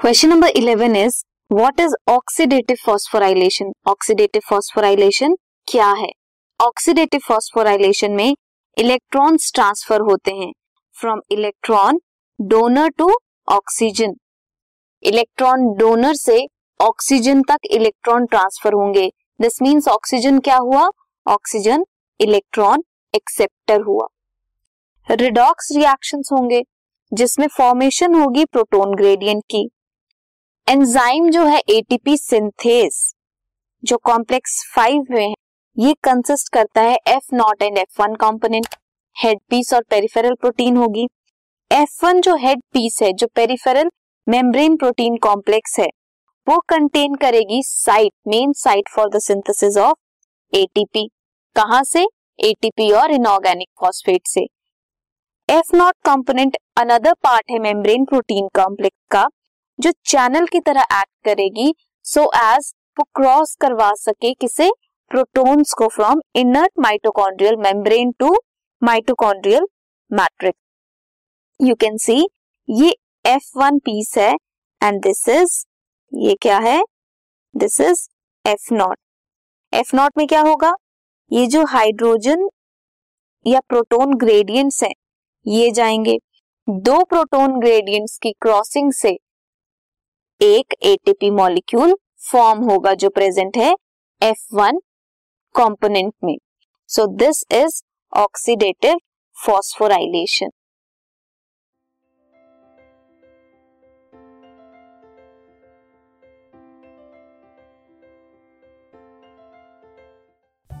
Question number eleven is what is oxidative phosphorylation oxidative phosphorylation क्या है? Oxidative phosphorylation में electrons transfer होते हैं from electron donor to oxygen electron donor से oxygen तक electron transfer होंगे. दिस मीन्स ऑक्सीजन क्या हुआ? ऑक्सीजन इलेक्ट्रॉन एक्सेप्टर हुआ. रिडॉक्स रिएक्शंस होंगे, जिसमें फॉर्मेशन होगी प्रोटोन ग्रेडियंट की. एंजाइम जो है एटीपी सिंथेस जो कॉम्प्लेक्स फाइव में है, ये कंसिस्ट करता है F naught and F one component head piece और पेरिफेरल प्रोटीन होगी। एफ़ वन जो हेड पीस है, जो पेरिफेरल मेम्ब्रेन प्रोटीन कॉम्प्लेक्स है, वो कंटेन करेगी site main site for the synthesis of ATP कहाँ से? एटीपी और इनऑर्गेनिक फॉस्फेट से। F naught component another part है मेम्ब्रेन प्रोटीन कॉम्प्लेक्स का। जो चैनल की तरह एक्ट करेगी सो एज वो क्रॉस करवा सके किसे? प्रोटॉन्स को from inner mitochondrial membrane to mitochondrial matrix you can see ये एफ़ वन पीस है एंड दिस इज़ ये क्या है? This is F naught F naught में क्या होगा? ये जो हाइड्रोजन या प्रोटोन ग्रेडियंट्स हैं, ये जाएँगे। दो प्रोटोन ग्रेडियंट्स की क्रॉसिंग से एक एटीपी मॉलिक्यूल फॉर्म होगा जो प्रेजेंट है एफ़ वन कॉम्पोनेंट में. So this is oxidative phosphorylation